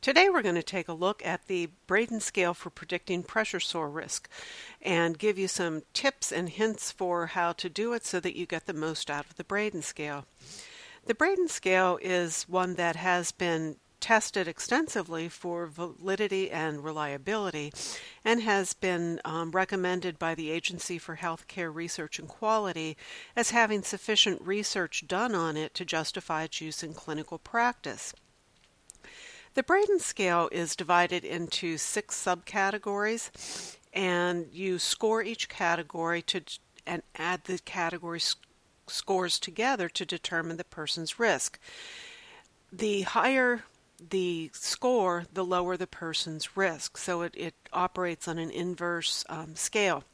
Today we're going to take a look at the Braden scale for predicting pressure sore risk and give you some tips and hints for how to do it so that you get the most out of the Braden scale. The Braden scale is one that has been tested extensively for validity and reliability and has been um, recommended by the Agency for Healthcare Research and Quality as having sufficient research done on it to justify its use in clinical practice. The Braden scale is divided into six subcategories, and you score each category to and add the category scores together to determine the person's risk. The higher the score, the lower the person's risk. So it, it operates on an inverse um, scale.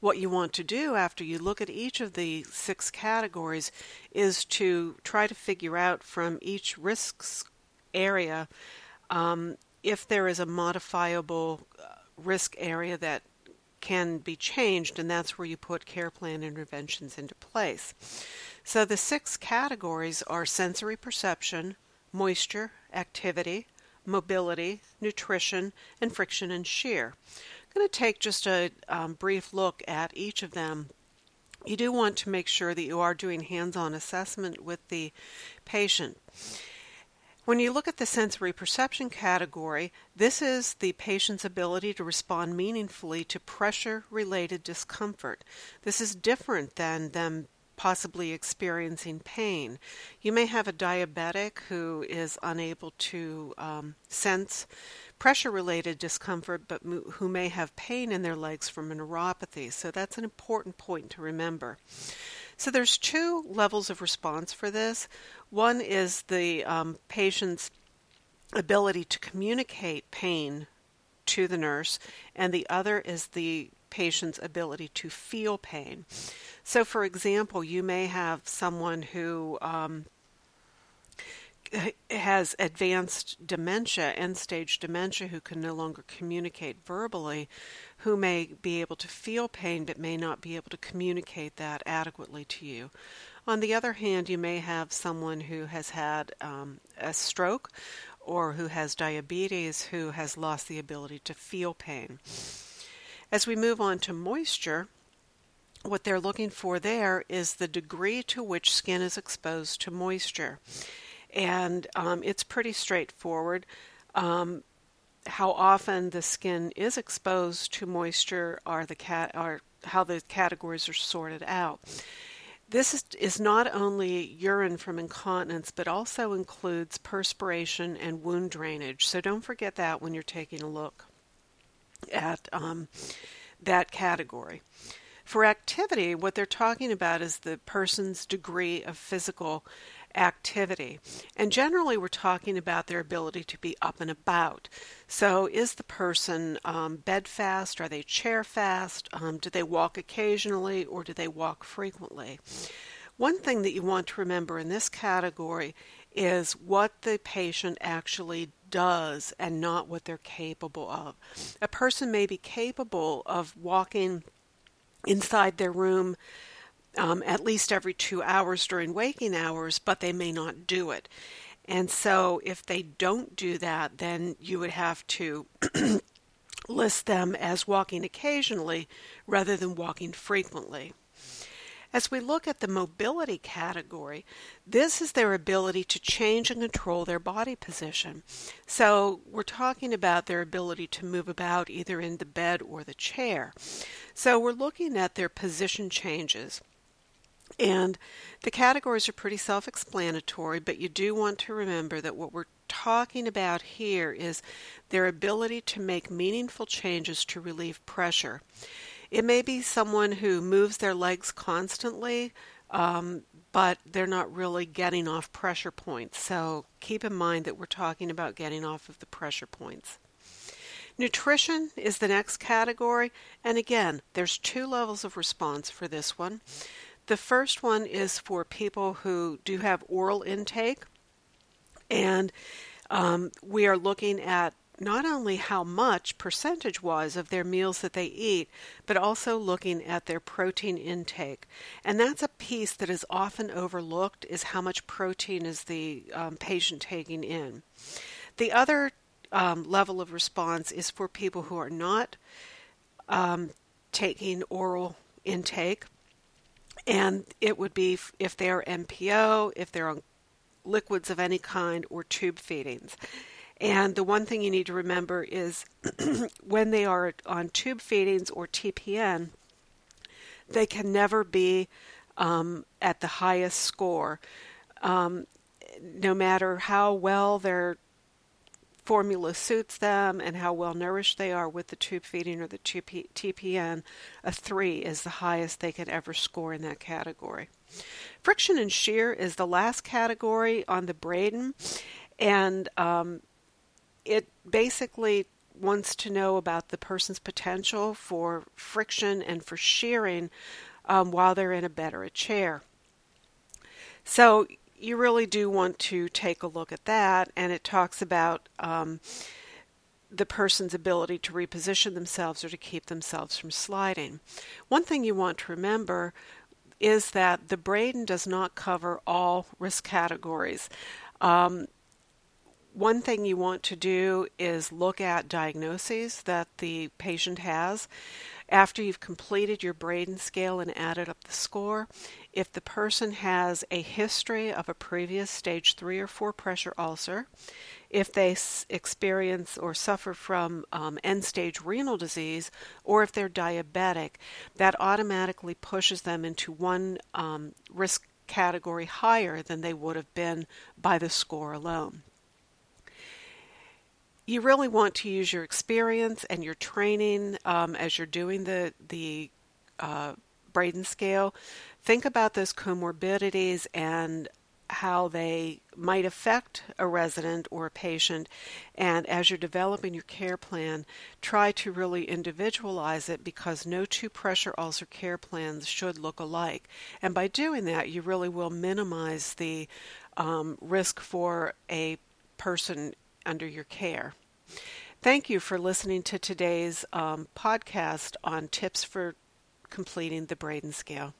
What you want to do after you look at each of the six categories is to try to figure out from each risk area um, if there is a modifiable uh, risk area that can be changed, and that's where you put care plan interventions into place. So the six categories are sensory perception, moisture, activity, mobility, nutrition, and friction and shear. I'm going to take just a um, brief look at each of them. You do want to make sure that you are doing hands on assessment with the patient. When you look at the sensory perception category, this is the patient's ability to respond meaningfully to pressure related discomfort. This is different than them possibly experiencing pain. You may have a diabetic who is unable to um, sense pressure related discomfort, but who may have pain in their legs from a neuropathy. So that's an important point to remember. So there's two levels of response for this. One is the um, patient's ability to communicate pain to the nurse, and the other is the patient's ability to feel pain. So, for example, you may have someone who um, has advanced dementia, end stage dementia, who can no longer communicate verbally, who may be able to feel pain but may not be able to communicate that adequately to you. On the other hand, you may have someone who has had um, a stroke or who has diabetes who has lost the ability to feel pain. As we move on to moisture, what they're looking for there is the degree to which skin is exposed to moisture. And um, it's pretty straightforward. Um, how often the skin is exposed to moisture are the cat are how the categories are sorted out. This is, is not only urine from incontinence, but also includes perspiration and wound drainage. So don't forget that when you're taking a look at um, that category. For activity, what they're talking about is the person's degree of physical activity. And generally, we're talking about their ability to be up and about. So, is the person um, bed fast? Are they chair fast? Um, do they walk occasionally or do they walk frequently? One thing that you want to remember in this category is what the patient actually does and not what they're capable of. A person may be capable of walking inside their room um, at least every two hours during waking hours, but they may not do it. And so, if they don't do that, then you would have to list them as walking occasionally rather than walking frequently. As we look at the mobility category, this is their ability to change and control their body position. So we're talking about their ability to move about either in the bed or the chair. So we're looking at their position changes. And the categories are pretty self explanatory, but you do want to remember that what we're talking about here is their ability to make meaningful changes to relieve pressure. It may be someone who moves their legs constantly, um, but they're not really getting off pressure points. So keep in mind that we're talking about getting off of the pressure points. Nutrition is the next category, and again, there's two levels of response for this one. The first one is for people who do have oral intake, and um, we are looking at not only how much percentage wise of their meals that they eat, but also looking at their protein intake. And that's a piece that is often overlooked is how much protein is the um, patient taking in. The other um, level of response is for people who are not um, taking oral intake. And it would be if they're NPO, if they're on liquids of any kind, or tube feedings. And the one thing you need to remember is when they are on tube feedings or TPN, they can never be um, at the highest score. Um, no matter how well their formula suits them and how well nourished they are with the tube feeding or the TPN, a 3 is the highest they can ever score in that category. Friction and shear is the last category on the Braden, and um, it basically wants to know about the person's potential for friction and for shearing um, while they're in a bed or a chair. So you really do want to take a look at that, and it talks about um, the person's ability to reposition themselves or to keep themselves from sliding. One thing you want to remember is that the Braden does not cover all risk categories. Um, one thing you want to do is look at diagnoses that the patient has. After you've completed your Braden scale and added up the score, if the person has a history of a previous stage 3 or 4 pressure ulcer, if they experience or suffer from um, end stage renal disease, or if they're diabetic, that automatically pushes them into one um, risk category higher than they would have been by the score alone you really want to use your experience and your training um, as you're doing the the uh, Braden scale. Think about those comorbidities and how they might affect a resident or a patient. And as you're developing your care plan, try to really individualize it because no two pressure ulcer care plans should look alike. And by doing that, you really will minimize the um, risk for a person under your care. Thank you for listening to today's um, podcast on tips for completing the Braden scale.